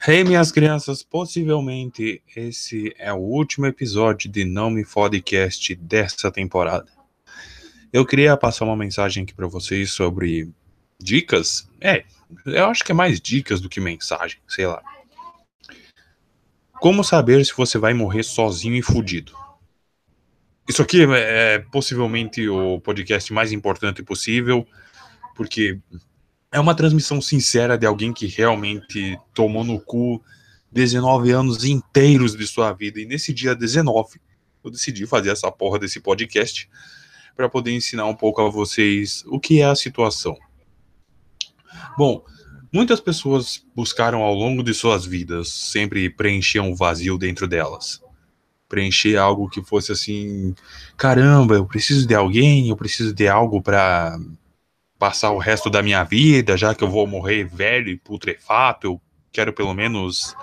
Hey, minhas crianças, possivelmente esse é o último episódio de Não Me Fodcast dessa temporada. Eu queria passar uma mensagem aqui para vocês sobre dicas. É, eu acho que é mais dicas do que mensagem, sei lá. Como saber se você vai morrer sozinho e fudido? Isso aqui é possivelmente o podcast mais importante possível, porque é uma transmissão sincera de alguém que realmente tomou no cu 19 anos inteiros de sua vida. E nesse dia 19, eu decidi fazer essa porra desse podcast para poder ensinar um pouco a vocês o que é a situação. Bom, muitas pessoas buscaram ao longo de suas vidas sempre preencher um vazio dentro delas. Preencher algo que fosse assim, caramba, eu preciso de alguém, eu preciso de algo para passar o resto da minha vida, já que eu vou morrer velho e putrefato, eu quero pelo menos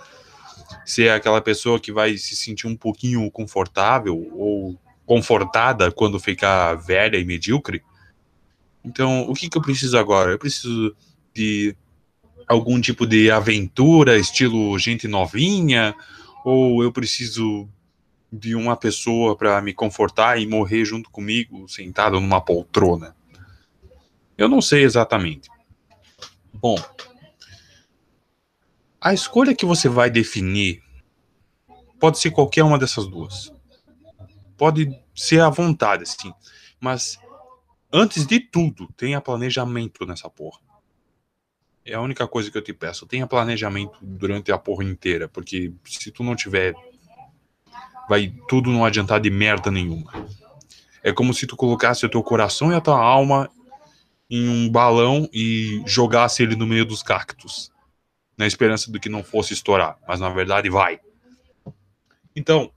ser aquela pessoa que vai se sentir um pouquinho confortável ou confortada quando ficar velha e medíocre. Então, o que, que eu preciso agora? Eu preciso de algum tipo de aventura, estilo gente novinha, ou eu preciso de uma pessoa para me confortar e morrer junto comigo, sentado numa poltrona? Eu não sei exatamente. Bom, a escolha que você vai definir pode ser qualquer uma dessas duas. Pode ser à vontade, sim. Mas antes de tudo, tenha planejamento nessa porra. É a única coisa que eu te peço. Tenha planejamento durante a porra inteira. Porque se tu não tiver, vai tudo não adiantar de merda nenhuma. É como se tu colocasse o teu coração e a tua alma em um balão e jogasse ele no meio dos cactos, na esperança de que não fosse estourar, mas na verdade vai. Então,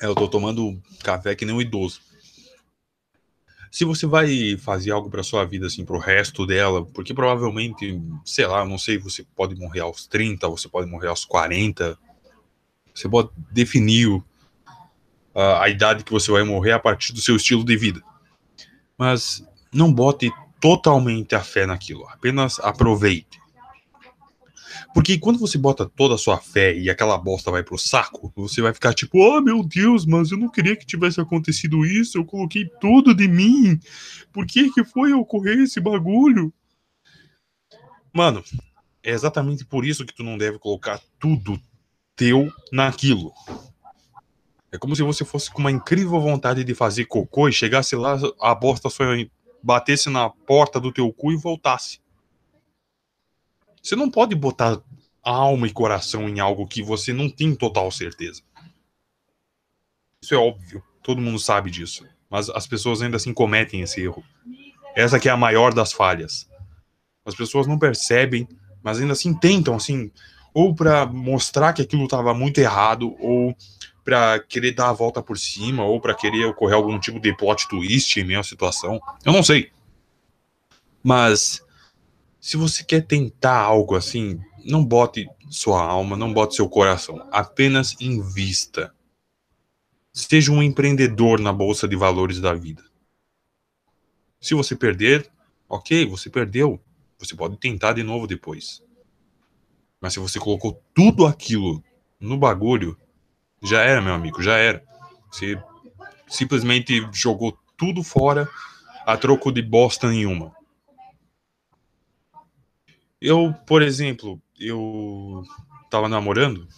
eu tô tomando café que nem um idoso. Se você vai fazer algo para sua vida assim pro resto dela, porque provavelmente, sei lá, não sei, você pode morrer aos 30, você pode morrer aos 40. Você pode definir a, a idade que você vai morrer a partir do seu estilo de vida. Mas não bote totalmente a fé naquilo, apenas aproveite. Porque quando você bota toda a sua fé e aquela bosta vai pro saco, você vai ficar tipo, oh meu Deus, mas eu não queria que tivesse acontecido isso, eu coloquei tudo de mim. Por que que foi ocorrer esse bagulho? Mano, é exatamente por isso que tu não deve colocar tudo teu naquilo. É como se você fosse com uma incrível vontade de fazer cocô e chegasse lá, a bosta só batesse na porta do teu cu e voltasse. Você não pode botar alma e coração em algo que você não tem total certeza. Isso é óbvio, todo mundo sabe disso, mas as pessoas ainda assim cometem esse erro. Essa que é a maior das falhas. As pessoas não percebem, mas ainda assim tentam assim, ou para mostrar que aquilo estava muito errado, ou para querer dar a volta por cima ou para querer ocorrer algum tipo de plot twist em meio situação. Eu não sei. Mas se você quer tentar algo assim, não bote sua alma, não bote seu coração, apenas invista. Seja um empreendedor na bolsa de valores da vida. Se você perder, ok, você perdeu. Você pode tentar de novo depois. Mas se você colocou tudo aquilo no bagulho, já era, meu amigo, já era. Você simplesmente jogou tudo fora a troco de bosta nenhuma. Eu, por exemplo, eu tava namorando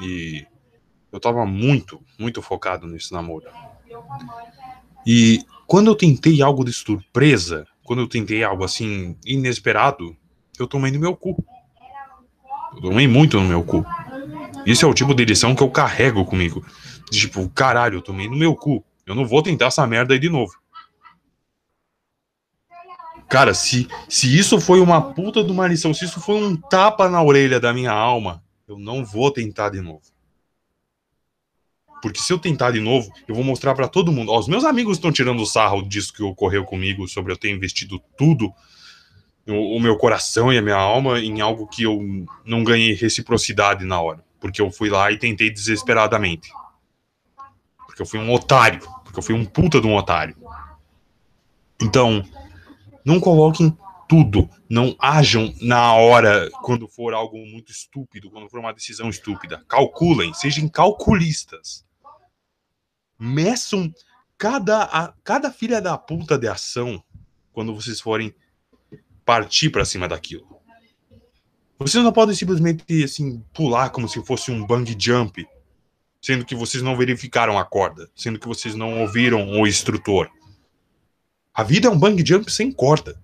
e eu tava muito, muito focado nesse namoro. E quando eu tentei algo de surpresa, quando eu tentei algo assim inesperado, eu tomei no meu cu. Eu tomei muito no meu cu. Isso é o tipo de edição que eu carrego comigo. Tipo, caralho, eu tomei no meu cu. Eu não vou tentar essa merda aí de novo. Cara, se, se isso foi uma puta de uma lição, se isso foi um tapa na orelha da minha alma, eu não vou tentar de novo. Porque se eu tentar de novo, eu vou mostrar para todo mundo. Ó, os meus amigos estão tirando sarro disso que ocorreu comigo, sobre eu ter investido tudo, o, o meu coração e a minha alma, em algo que eu não ganhei reciprocidade na hora porque eu fui lá e tentei desesperadamente. Porque eu fui um otário, porque eu fui um puta de um otário. Então, não coloquem tudo. Não ajam na hora quando for algo muito estúpido, quando for uma decisão estúpida. Calculem, sejam calculistas. Meçam cada, a, cada filha da puta de ação quando vocês forem partir para cima daquilo. Vocês não podem simplesmente assim pular como se fosse um bang jump, sendo que vocês não verificaram a corda, sendo que vocês não ouviram o instrutor. A vida é um bang jump sem corda.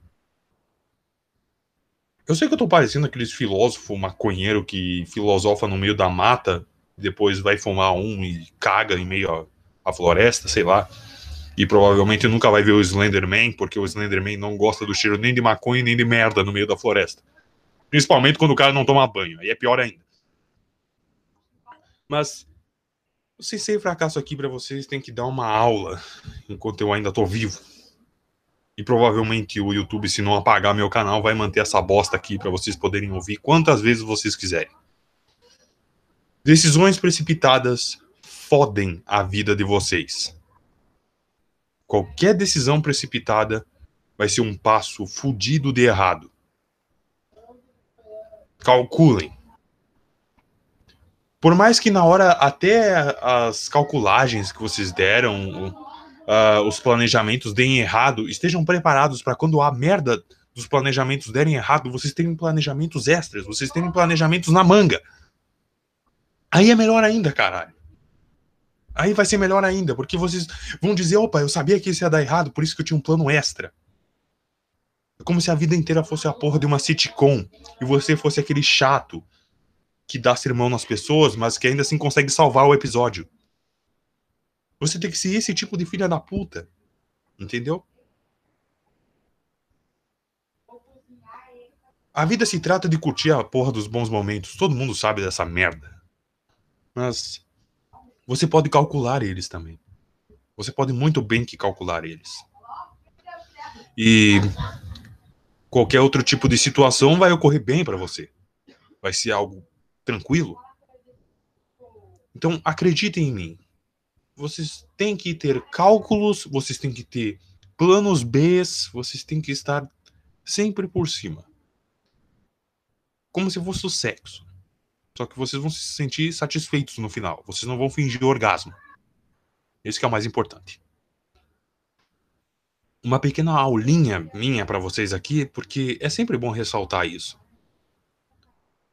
Eu sei que eu tô parecendo aqueles filósofo maconheiro que filosofa no meio da mata, depois vai fumar um e caga em meio à floresta, sei lá. E provavelmente nunca vai ver o Slenderman, porque o Slenderman não gosta do cheiro nem de maconha nem de merda no meio da floresta. Principalmente quando o cara não toma banho, aí é pior ainda. Mas, se ser fracasso aqui para vocês, tem que dar uma aula enquanto eu ainda tô vivo. E provavelmente o YouTube, se não apagar meu canal, vai manter essa bosta aqui para vocês poderem ouvir quantas vezes vocês quiserem. Decisões precipitadas fodem a vida de vocês. Qualquer decisão precipitada vai ser um passo fudido de errado. Calculem. Por mais que na hora até as calculagens que vocês deram, uh, os planejamentos deem errado, estejam preparados para quando a merda dos planejamentos derem errado, vocês terem planejamentos extras, vocês terem planejamentos na manga. Aí é melhor ainda, caralho. Aí vai ser melhor ainda, porque vocês vão dizer, opa, eu sabia que isso ia dar errado, por isso que eu tinha um plano extra. É como se a vida inteira fosse a porra de uma sitcom e você fosse aquele chato que dá sermão nas pessoas, mas que ainda assim consegue salvar o episódio. Você tem que ser esse tipo de filha da puta. Entendeu? A vida se trata de curtir a porra dos bons momentos. Todo mundo sabe dessa merda. Mas você pode calcular eles também. Você pode muito bem que calcular eles. E qualquer outro tipo de situação vai ocorrer bem para você. Vai ser algo tranquilo. Então acreditem em mim vocês têm que ter cálculos, vocês têm que ter planos B, vocês têm que estar sempre por cima. Como se fosse o sexo. Só que vocês vão se sentir satisfeitos no final. Vocês não vão fingir orgasmo. Esse é o mais importante. Uma pequena aulinha minha para vocês aqui, porque é sempre bom ressaltar isso.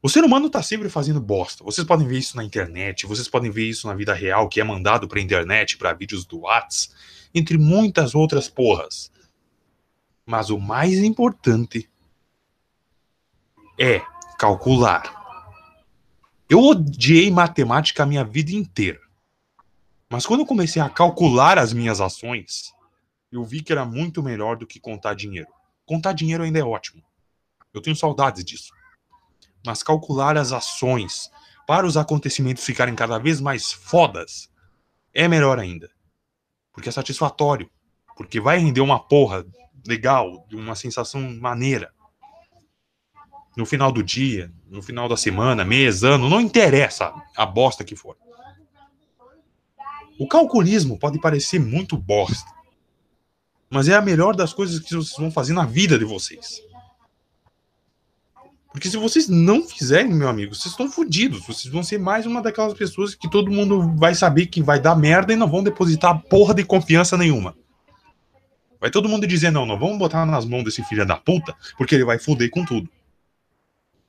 O ser humano tá sempre fazendo bosta. Vocês podem ver isso na internet, vocês podem ver isso na vida real, que é mandado pra internet, para vídeos do Whats, entre muitas outras porras. Mas o mais importante é calcular. Eu odiei matemática a minha vida inteira. Mas quando eu comecei a calcular as minhas ações, eu vi que era muito melhor do que contar dinheiro. Contar dinheiro ainda é ótimo. Eu tenho saudades disso mas calcular as ações para os acontecimentos ficarem cada vez mais fodas é melhor ainda. Porque é satisfatório. Porque vai render uma porra legal, uma sensação maneira. No final do dia, no final da semana, mês, ano, não interessa a bosta que for. O calculismo pode parecer muito bosta, mas é a melhor das coisas que vocês vão fazer na vida de vocês. Porque se vocês não fizerem, meu amigo, vocês estão fodidos. Vocês vão ser mais uma daquelas pessoas que todo mundo vai saber que vai dar merda e não vão depositar porra de confiança nenhuma. Vai todo mundo dizer, não, não vamos botar nas mãos desse filho da puta, porque ele vai foder com tudo.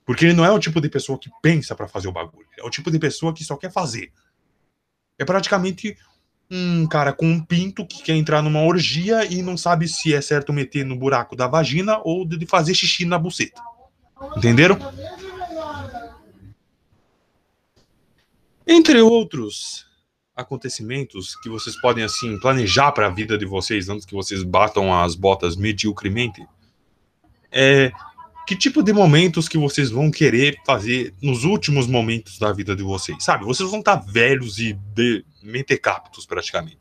Porque ele não é o tipo de pessoa que pensa para fazer o bagulho. É o tipo de pessoa que só quer fazer. É praticamente um cara com um pinto que quer entrar numa orgia e não sabe se é certo meter no buraco da vagina ou de fazer xixi na buceta. Entenderam? Entre outros acontecimentos que vocês podem assim planejar para a vida de vocês antes que vocês batam as botas mediocremente, é que tipo de momentos que vocês vão querer fazer nos últimos momentos da vida de vocês, sabe? Vocês vão estar tá velhos e de mentecaptos praticamente.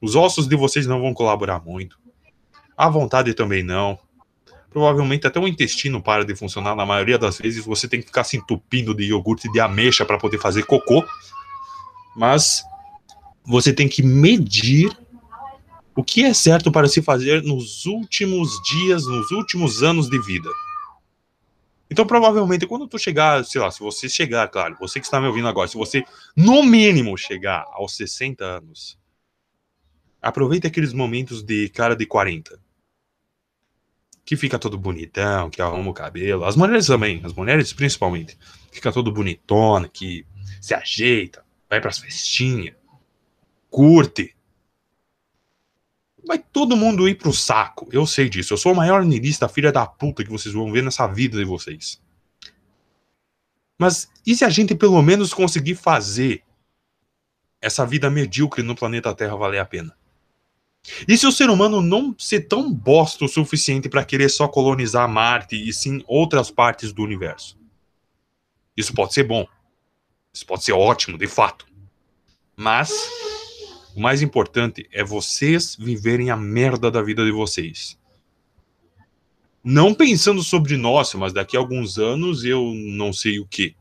Os ossos de vocês não vão colaborar muito. A vontade também não provavelmente até o intestino para de funcionar. Na maioria das vezes você tem que ficar se entupindo de iogurte de ameixa para poder fazer cocô. Mas você tem que medir o que é certo para se fazer nos últimos dias, nos últimos anos de vida. Então, provavelmente, quando tu chegar, sei lá, se você chegar, claro, você que está me ouvindo agora, se você, no mínimo, chegar aos 60 anos, aproveite aqueles momentos de cara de 40. Que fica todo bonitão, que arruma o cabelo. As mulheres também, as mulheres principalmente. Fica todo bonitona, que se ajeita, vai pras festinhas, curte. Vai todo mundo ir pro saco. Eu sei disso. Eu sou o maior niilista filha da puta que vocês vão ver nessa vida de vocês. Mas e se a gente pelo menos conseguir fazer essa vida medíocre no planeta Terra valer a pena? E se o ser humano não ser tão bosta o suficiente para querer só colonizar Marte e sim outras partes do universo? Isso pode ser bom. Isso pode ser ótimo, de fato. Mas o mais importante é vocês viverem a merda da vida de vocês. Não pensando sobre, nossa, mas daqui a alguns anos eu não sei o que.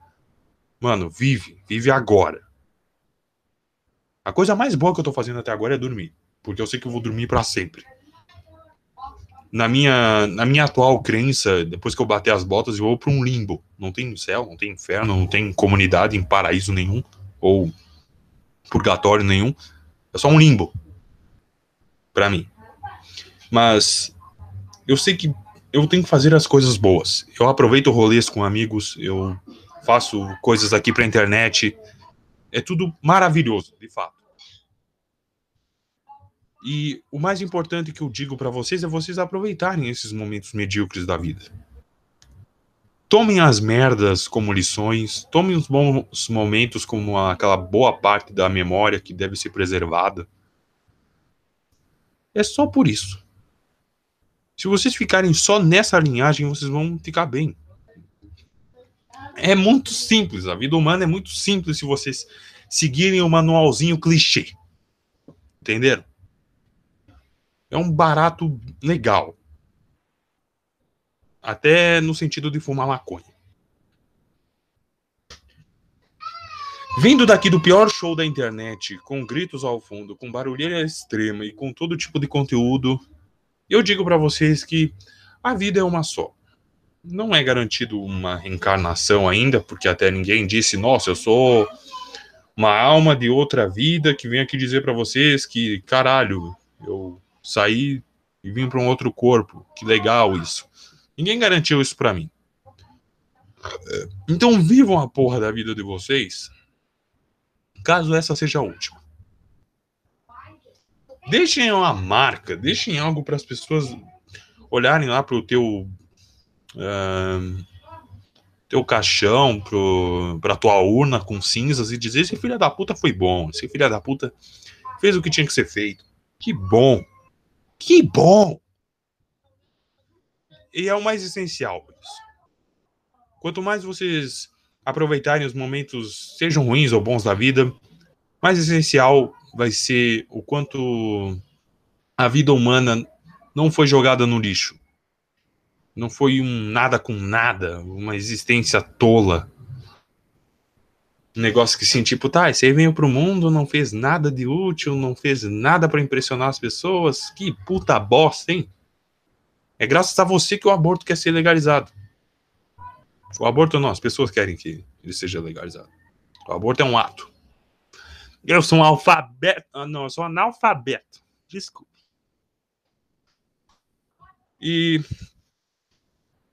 Mano, vive, vive agora. A coisa mais boa que eu tô fazendo até agora é dormir porque eu sei que eu vou dormir para sempre. Na minha, na minha atual crença, depois que eu bater as botas, eu vou para um limbo. Não tem céu, não tem inferno, não tem comunidade em paraíso nenhum, ou purgatório nenhum. É só um limbo. para mim. Mas eu sei que eu tenho que fazer as coisas boas. Eu aproveito rolês com amigos, eu faço coisas aqui pra internet. É tudo maravilhoso, de fato. E o mais importante que eu digo para vocês é vocês aproveitarem esses momentos medíocres da vida. Tomem as merdas como lições, tomem os bons momentos como aquela boa parte da memória que deve ser preservada. É só por isso. Se vocês ficarem só nessa linhagem, vocês vão ficar bem. É muito simples, a vida humana é muito simples se vocês seguirem o manualzinho clichê. Entenderam? é um barato legal. Até no sentido de fumar maconha. Vindo daqui do pior show da internet, com gritos ao fundo, com barulheira extrema e com todo tipo de conteúdo, eu digo para vocês que a vida é uma só. Não é garantido uma reencarnação ainda, porque até ninguém disse, nossa, eu sou uma alma de outra vida que vem aqui dizer para vocês que, caralho, eu sair e vir para um outro corpo. Que legal isso. Ninguém garantiu isso para mim. Então vivam a porra da vida de vocês, caso essa seja a última. Deixem uma marca, deixem algo para as pessoas olharem lá pro teu uh, teu caixão, pro, pra tua urna com cinzas e dizer: esse filho da puta foi bom, esse filho da puta fez o que tinha que ser feito. Que bom. Que bom! E é o mais essencial isso. Quanto mais vocês aproveitarem os momentos, sejam ruins ou bons da vida, mais essencial vai ser o quanto a vida humana não foi jogada no lixo. Não foi um nada com nada, uma existência tola um negócio que assim, tipo, tá, esse aí veio pro mundo, não fez nada de útil, não fez nada para impressionar as pessoas. Que puta bosta, hein? É graças a você que o aborto quer ser legalizado. O aborto não, as pessoas querem que ele seja legalizado. O aborto é um ato. Eu sou um alfabeto. Ah, não, eu sou analfabeto. Desculpe. E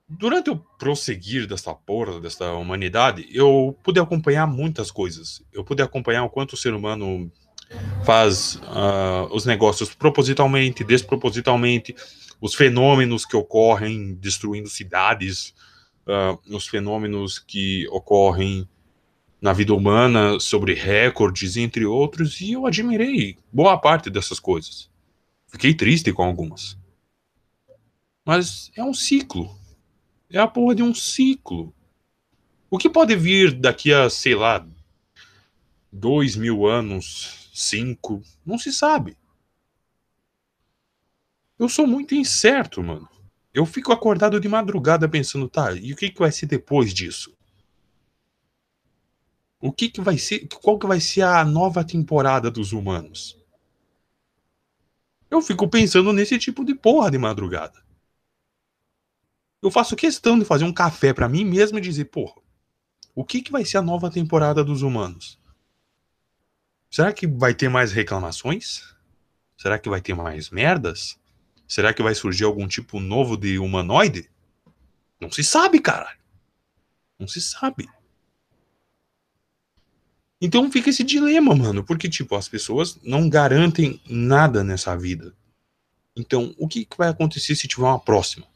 Durante o prosseguir dessa porra, dessa humanidade, eu pude acompanhar muitas coisas. Eu pude acompanhar o quanto o ser humano faz uh, os negócios propositalmente, despropositalmente, os fenômenos que ocorrem destruindo cidades, uh, os fenômenos que ocorrem na vida humana sobre recordes, entre outros, e eu admirei boa parte dessas coisas. Fiquei triste com algumas. Mas é um ciclo. É a porra de um ciclo. O que pode vir daqui a, sei lá, dois mil anos, cinco, não se sabe. Eu sou muito incerto, mano. Eu fico acordado de madrugada pensando, tá, e o que, que vai ser depois disso? O que, que vai ser, qual que vai ser a nova temporada dos humanos? Eu fico pensando nesse tipo de porra de madrugada. Eu faço questão de fazer um café para mim mesmo e dizer, porra, o que, que vai ser a nova temporada dos humanos? Será que vai ter mais reclamações? Será que vai ter mais merdas? Será que vai surgir algum tipo novo de humanoide? Não se sabe, caralho. Não se sabe. Então fica esse dilema, mano, porque tipo, as pessoas não garantem nada nessa vida. Então, o que, vai acontecer se tiver uma próxima?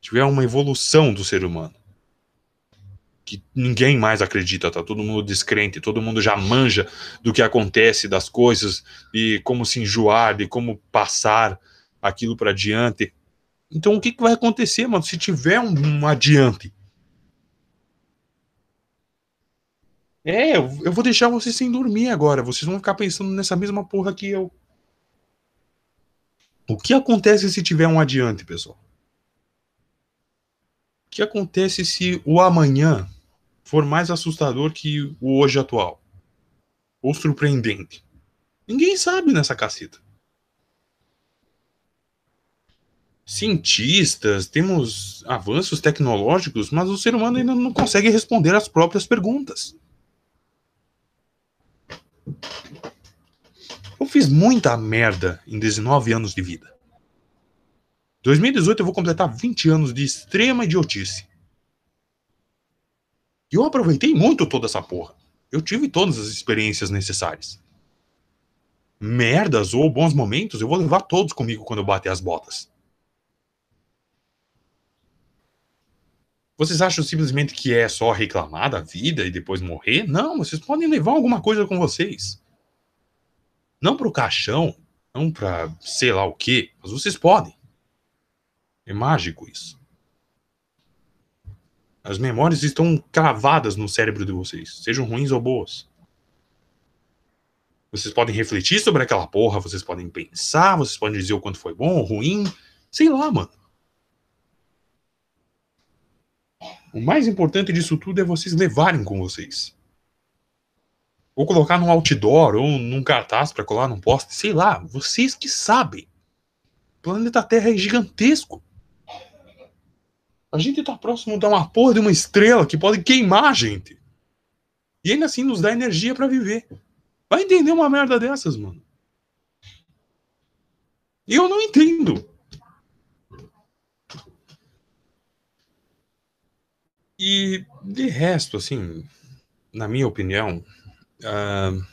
Tiver uma evolução do ser humano? Que ninguém mais acredita, tá todo mundo descrente, todo mundo já manja do que acontece, das coisas, e como se enjoar, de como passar aquilo para adiante. Então, o que, que vai acontecer, mano, se tiver um, um adiante? É, eu, eu vou deixar vocês sem dormir agora. Vocês vão ficar pensando nessa mesma porra que eu. O que acontece se tiver um adiante, pessoal? O que acontece se o amanhã for mais assustador que o hoje atual? Ou surpreendente? Ninguém sabe nessa caceta. Cientistas, temos avanços tecnológicos, mas o ser humano ainda não consegue responder as próprias perguntas. Eu fiz muita merda em 19 anos de vida. 2018 eu vou completar 20 anos de extrema idiotice. E eu aproveitei muito toda essa porra. Eu tive todas as experiências necessárias. Merdas ou bons momentos, eu vou levar todos comigo quando eu bater as botas. Vocês acham simplesmente que é só reclamar da vida e depois morrer? Não, vocês podem levar alguma coisa com vocês. Não para o caixão, não para sei lá o quê, mas vocês podem. É mágico isso. As memórias estão cravadas no cérebro de vocês, sejam ruins ou boas. Vocês podem refletir sobre aquela porra, vocês podem pensar, vocês podem dizer o quanto foi bom ou ruim. Sei lá, mano. O mais importante disso tudo é vocês levarem com vocês. Ou colocar num outdoor, ou num cartaz para colar num poste, sei lá, vocês que sabem. O planeta Terra é gigantesco. A gente tá próximo de uma porra de uma estrela que pode queimar a gente. E ainda assim nos dá energia para viver. Vai entender uma merda dessas, mano. Eu não entendo. E de resto, assim, na minha opinião, uh,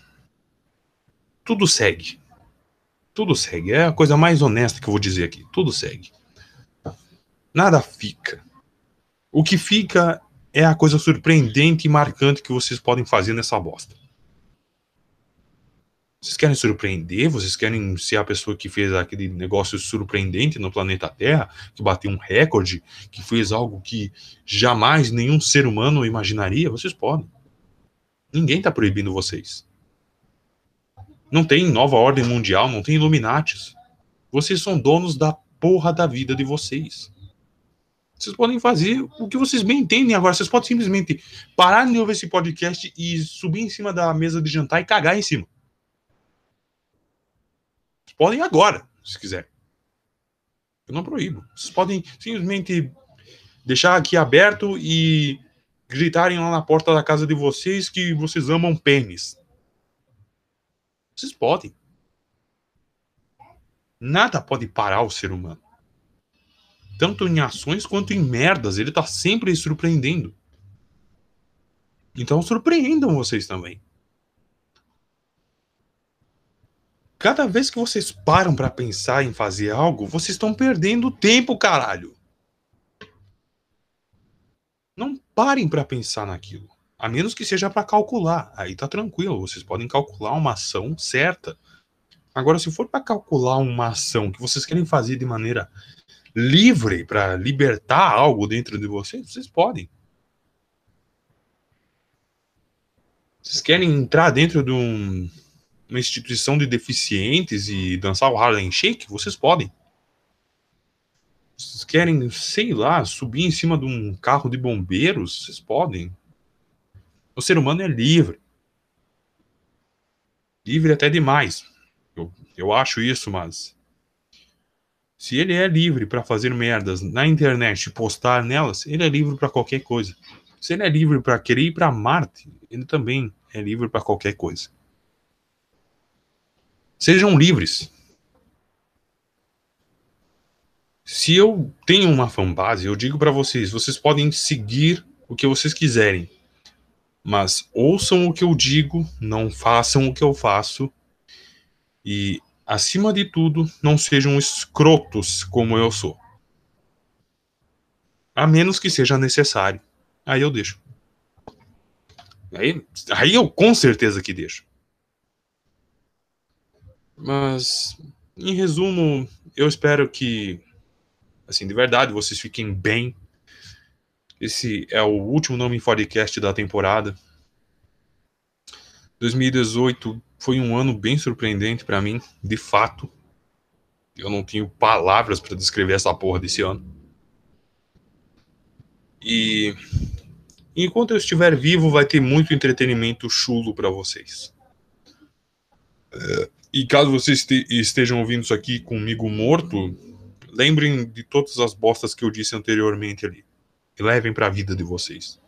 tudo segue. Tudo segue. É a coisa mais honesta que eu vou dizer aqui. Tudo segue. Nada fica. O que fica é a coisa surpreendente e marcante que vocês podem fazer nessa bosta. Vocês querem surpreender? Vocês querem ser a pessoa que fez aquele negócio surpreendente no planeta Terra, que bateu um recorde, que fez algo que jamais nenhum ser humano imaginaria? Vocês podem. Ninguém está proibindo vocês. Não tem nova ordem mundial, não tem Illuminatis. Vocês são donos da porra da vida de vocês. Vocês podem fazer o que vocês bem entendem agora. Vocês podem simplesmente parar de ouvir esse podcast e subir em cima da mesa de jantar e cagar em cima. Podem agora, se quiser. Eu não proíbo. Vocês podem simplesmente deixar aqui aberto e gritarem lá na porta da casa de vocês que vocês amam pênis. Vocês podem. Nada pode parar o ser humano. Tanto em ações quanto em merdas. Ele tá sempre surpreendendo. Então surpreendam vocês também. Cada vez que vocês param para pensar em fazer algo, vocês estão perdendo tempo, caralho. Não parem para pensar naquilo. A menos que seja para calcular. Aí tá tranquilo, vocês podem calcular uma ação certa. Agora, se for para calcular uma ação que vocês querem fazer de maneira livre para libertar algo dentro de vocês, vocês podem. Vocês querem entrar dentro de um uma instituição de deficientes e dançar o Harlem Shake, vocês podem. Vocês querem, sei lá, subir em cima de um carro de bombeiros, vocês podem. O ser humano é livre. Livre até demais. Eu, eu acho isso, mas. Se ele é livre para fazer merdas na internet e postar nelas, ele é livre para qualquer coisa. Se ele é livre para querer ir para Marte, ele também é livre para qualquer coisa. Sejam livres. Se eu tenho uma fanbase, eu digo para vocês, vocês podem seguir o que vocês quiserem. Mas ouçam o que eu digo, não façam o que eu faço. E, acima de tudo, não sejam escrotos como eu sou. A menos que seja necessário. Aí eu deixo. Aí, aí eu com certeza que deixo. Mas, em resumo, eu espero que, assim, de verdade, vocês fiquem bem esse é o último nome podcast da temporada. 2018 foi um ano bem surpreendente para mim, de fato. Eu não tenho palavras para descrever essa porra desse ano. E enquanto eu estiver vivo, vai ter muito entretenimento chulo para vocês. E caso vocês estejam ouvindo isso aqui comigo morto, lembrem de todas as bostas que eu disse anteriormente ali e levem para a vida de vocês.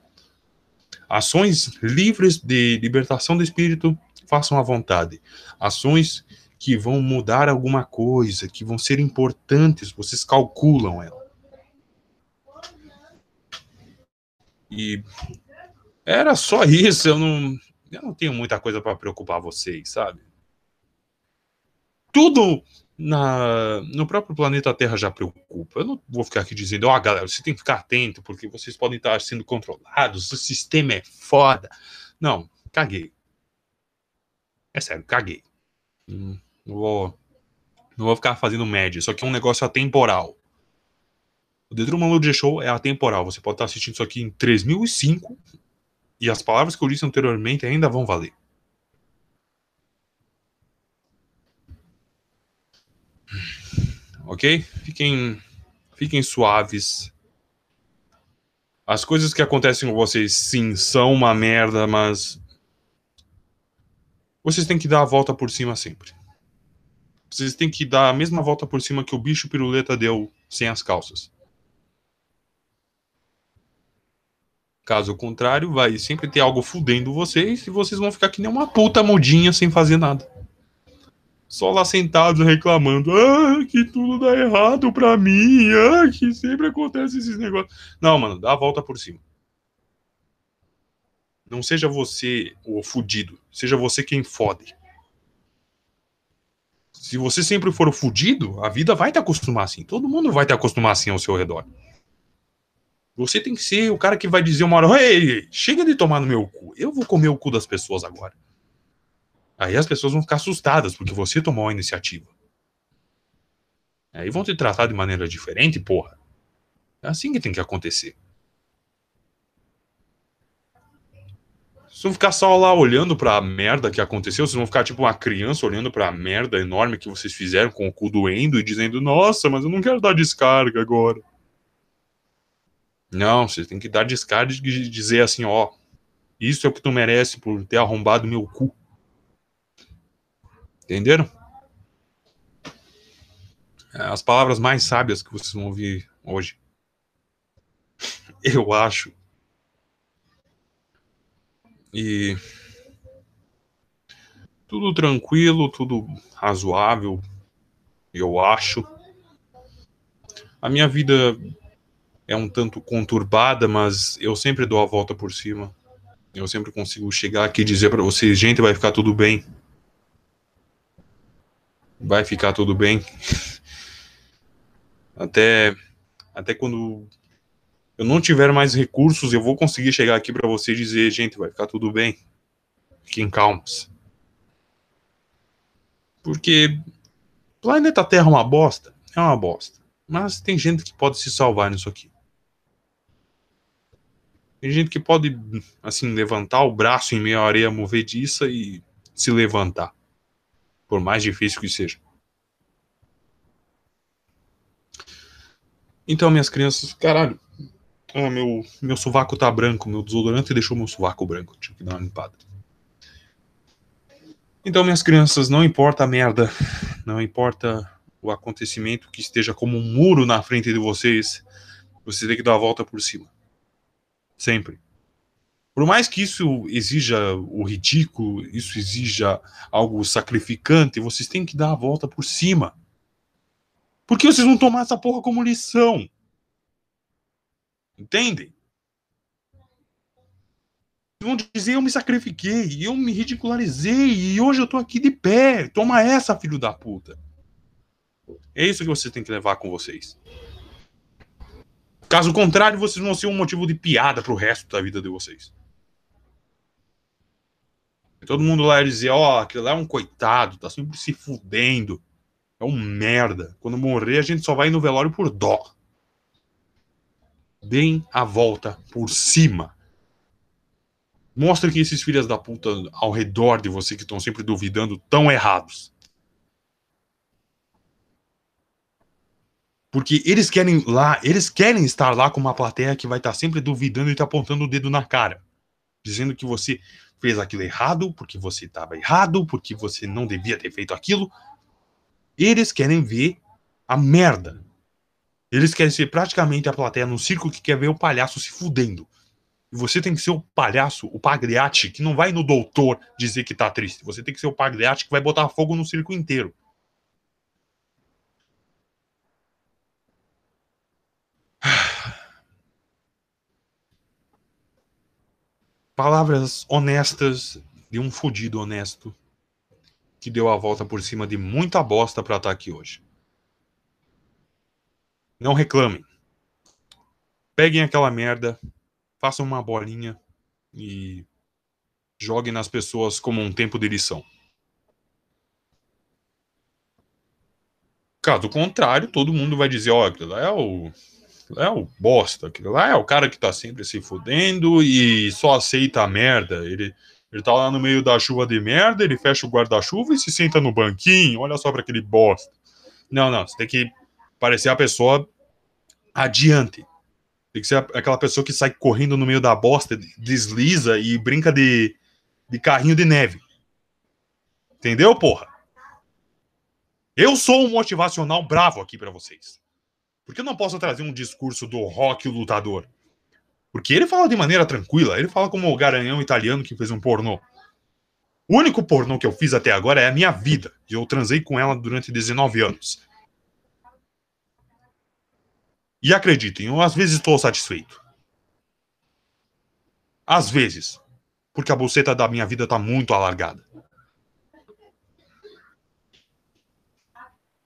Ações livres de libertação do espírito, façam à vontade. Ações que vão mudar alguma coisa, que vão ser importantes, vocês calculam ela. E era só isso, eu não, eu não tenho muita coisa para preocupar vocês, sabe? Tudo na, no próprio planeta Terra já preocupa. Eu não vou ficar aqui dizendo, ó, oh, galera, você tem que ficar atento, porque vocês podem estar sendo controlados, o sistema é foda. Não, caguei. É sério, caguei. Não vou, não vou ficar fazendo média, isso aqui é um negócio atemporal. O The Truman Ludia Show é atemporal. Você pode estar assistindo isso aqui em 3005 e as palavras que eu disse anteriormente ainda vão valer. Ok? Fiquem, fiquem suaves. As coisas que acontecem com vocês, sim, são uma merda, mas vocês têm que dar a volta por cima sempre. Vocês têm que dar a mesma volta por cima que o bicho piruleta deu sem as calças. Caso contrário, vai sempre ter algo fudendo vocês e vocês vão ficar que nem uma puta mudinha sem fazer nada só lá sentados reclamando, ah, que tudo dá errado pra mim, ah, que sempre acontece esses negócios. Não, mano, dá a volta por cima. Não seja você o fudido, seja você quem fode. Se você sempre for o fudido, a vida vai te acostumar assim. Todo mundo vai te acostumar assim ao seu redor. Você tem que ser o cara que vai dizer uma hora, ei, chega de tomar no meu cu. Eu vou comer o cu das pessoas agora. Aí as pessoas vão ficar assustadas porque você tomou a iniciativa. Aí vão te tratar de maneira diferente, porra. É assim que tem que acontecer. Vocês vão ficar só lá olhando pra merda que aconteceu, vocês vão ficar tipo uma criança olhando pra merda enorme que vocês fizeram com o cu doendo e dizendo, nossa, mas eu não quero dar descarga agora. Não, vocês têm que dar descarga e dizer assim, ó, isso é o que tu merece por ter arrombado meu cu. Entenderam? É, as palavras mais sábias que vocês vão ouvir hoje. Eu acho. E. Tudo tranquilo, tudo razoável, eu acho. A minha vida é um tanto conturbada, mas eu sempre dou a volta por cima. Eu sempre consigo chegar aqui e dizer para vocês, gente, vai ficar tudo bem vai ficar tudo bem. Até, até quando eu não tiver mais recursos, eu vou conseguir chegar aqui para você dizer, gente, vai ficar tudo bem. Fiquem calmos. Porque planeta Terra é uma bosta, é uma bosta. Mas tem gente que pode se salvar nisso aqui. Tem gente que pode, assim, levantar o braço em meio à areia movediça e se levantar por mais difícil que seja. Então, minhas crianças, caralho, ah, meu, meu sovaco tá branco, meu desodorante deixou meu sovaco branco, tive que dar uma limpada. Então, minhas crianças, não importa a merda, não importa o acontecimento que esteja como um muro na frente de vocês, você tem que dar a volta por cima. Sempre. Por mais que isso exija o ridículo, isso exija algo sacrificante, vocês têm que dar a volta por cima. Porque vocês vão tomar essa porra como lição. Entendem? Vão dizer, eu me sacrifiquei, eu me ridicularizei, e hoje eu tô aqui de pé. Toma essa, filho da puta. É isso que vocês têm que levar com vocês. Caso contrário, vocês vão ser um motivo de piada pro resto da vida de vocês. Todo mundo lá ia dizer, ó, oh, aquele lá é um coitado, tá sempre se fudendo. É um merda. Quando morrer, a gente só vai no velório por dó. Deem a volta por cima. Mostre que esses filhos da puta ao redor de você que estão sempre duvidando estão errados. Porque eles querem lá, eles querem estar lá com uma plateia que vai estar sempre duvidando e tá apontando o dedo na cara, dizendo que você fez aquilo errado, porque você estava errado, porque você não devia ter feito aquilo. Eles querem ver a merda. Eles querem ser praticamente a plateia no circo que quer ver o palhaço se fudendo. E você tem que ser o palhaço, o pagliate, que não vai no doutor dizer que tá triste. Você tem que ser o pagliate que vai botar fogo no circo inteiro. Palavras honestas de um fudido honesto que deu a volta por cima de muita bosta para estar tá aqui hoje. Não reclamem. Peguem aquela merda, façam uma bolinha e joguem nas pessoas como um tempo de lição. Caso contrário, todo mundo vai dizer, ó, oh, é o é o bosta, aquele lá é o cara que tá sempre se fudendo e só aceita a merda. Ele, ele tá lá no meio da chuva de merda, ele fecha o guarda-chuva e se senta no banquinho, olha só para aquele bosta. Não, não, você tem que parecer a pessoa adiante. Tem que ser aquela pessoa que sai correndo no meio da bosta, desliza e brinca de, de carrinho de neve. Entendeu, porra? Eu sou um motivacional bravo aqui para vocês. Por que eu não posso trazer um discurso do rock lutador? Porque ele fala de maneira tranquila, ele fala como o garanhão italiano que fez um pornô. O único pornô que eu fiz até agora é a minha vida, e eu transei com ela durante 19 anos. E acreditem, eu às vezes estou satisfeito. Às vezes. Porque a buceta da minha vida está muito alargada.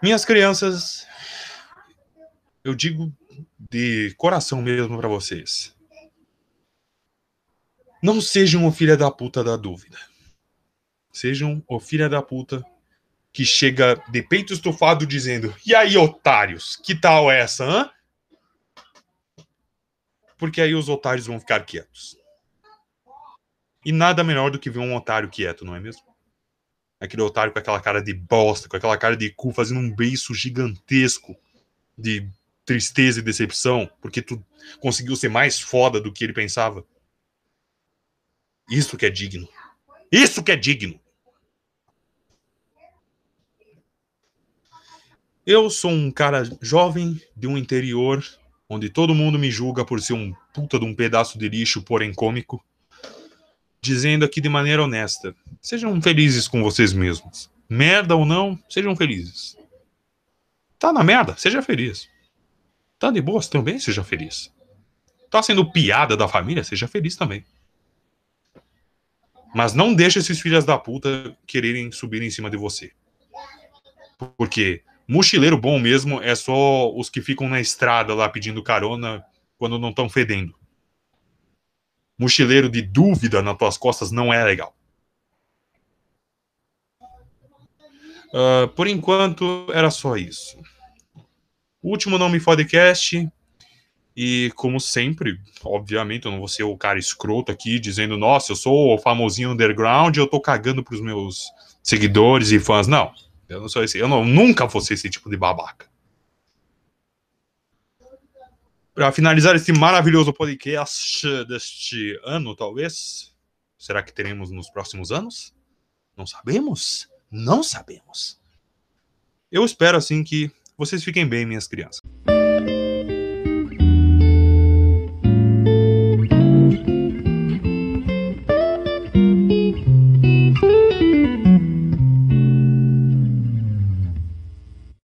Minhas crianças, eu digo de coração mesmo para vocês. Não sejam o filho da puta da dúvida. Sejam o filho da puta que chega de peito estufado dizendo: E aí, otários, que tal essa, hã? Porque aí os otários vão ficar quietos. E nada melhor do que ver um otário quieto, não é mesmo? Aquele otário com aquela cara de bosta, com aquela cara de cu, fazendo um beiço gigantesco de tristeza e decepção, porque tu conseguiu ser mais foda do que ele pensava. Isso que é digno. Isso que é digno. Eu sou um cara jovem de um interior onde todo mundo me julga por ser um puta de um pedaço de lixo, porém cômico, dizendo aqui de maneira honesta: sejam felizes com vocês mesmos. Merda ou não, sejam felizes. Tá na merda, seja feliz. Tá de boas também, seja feliz. Tá sendo piada da família, seja feliz também. Mas não deixe esses filhos da puta quererem subir em cima de você. Porque mochileiro bom mesmo é só os que ficam na estrada lá pedindo carona quando não estão fedendo. Mochileiro de dúvida nas tuas costas não é legal. Uh, por enquanto, era só isso. Último Não Me Podcast. E como sempre, obviamente, eu não vou ser o cara escroto aqui dizendo, nossa, eu sou o famosinho underground eu tô cagando pros meus seguidores e fãs. Não, eu não sou esse. Eu não, nunca vou ser esse tipo de babaca. Para finalizar esse maravilhoso podcast deste ano, talvez. Será que teremos nos próximos anos? Não sabemos? Não sabemos. Eu espero assim que vocês fiquem bem, minhas crianças.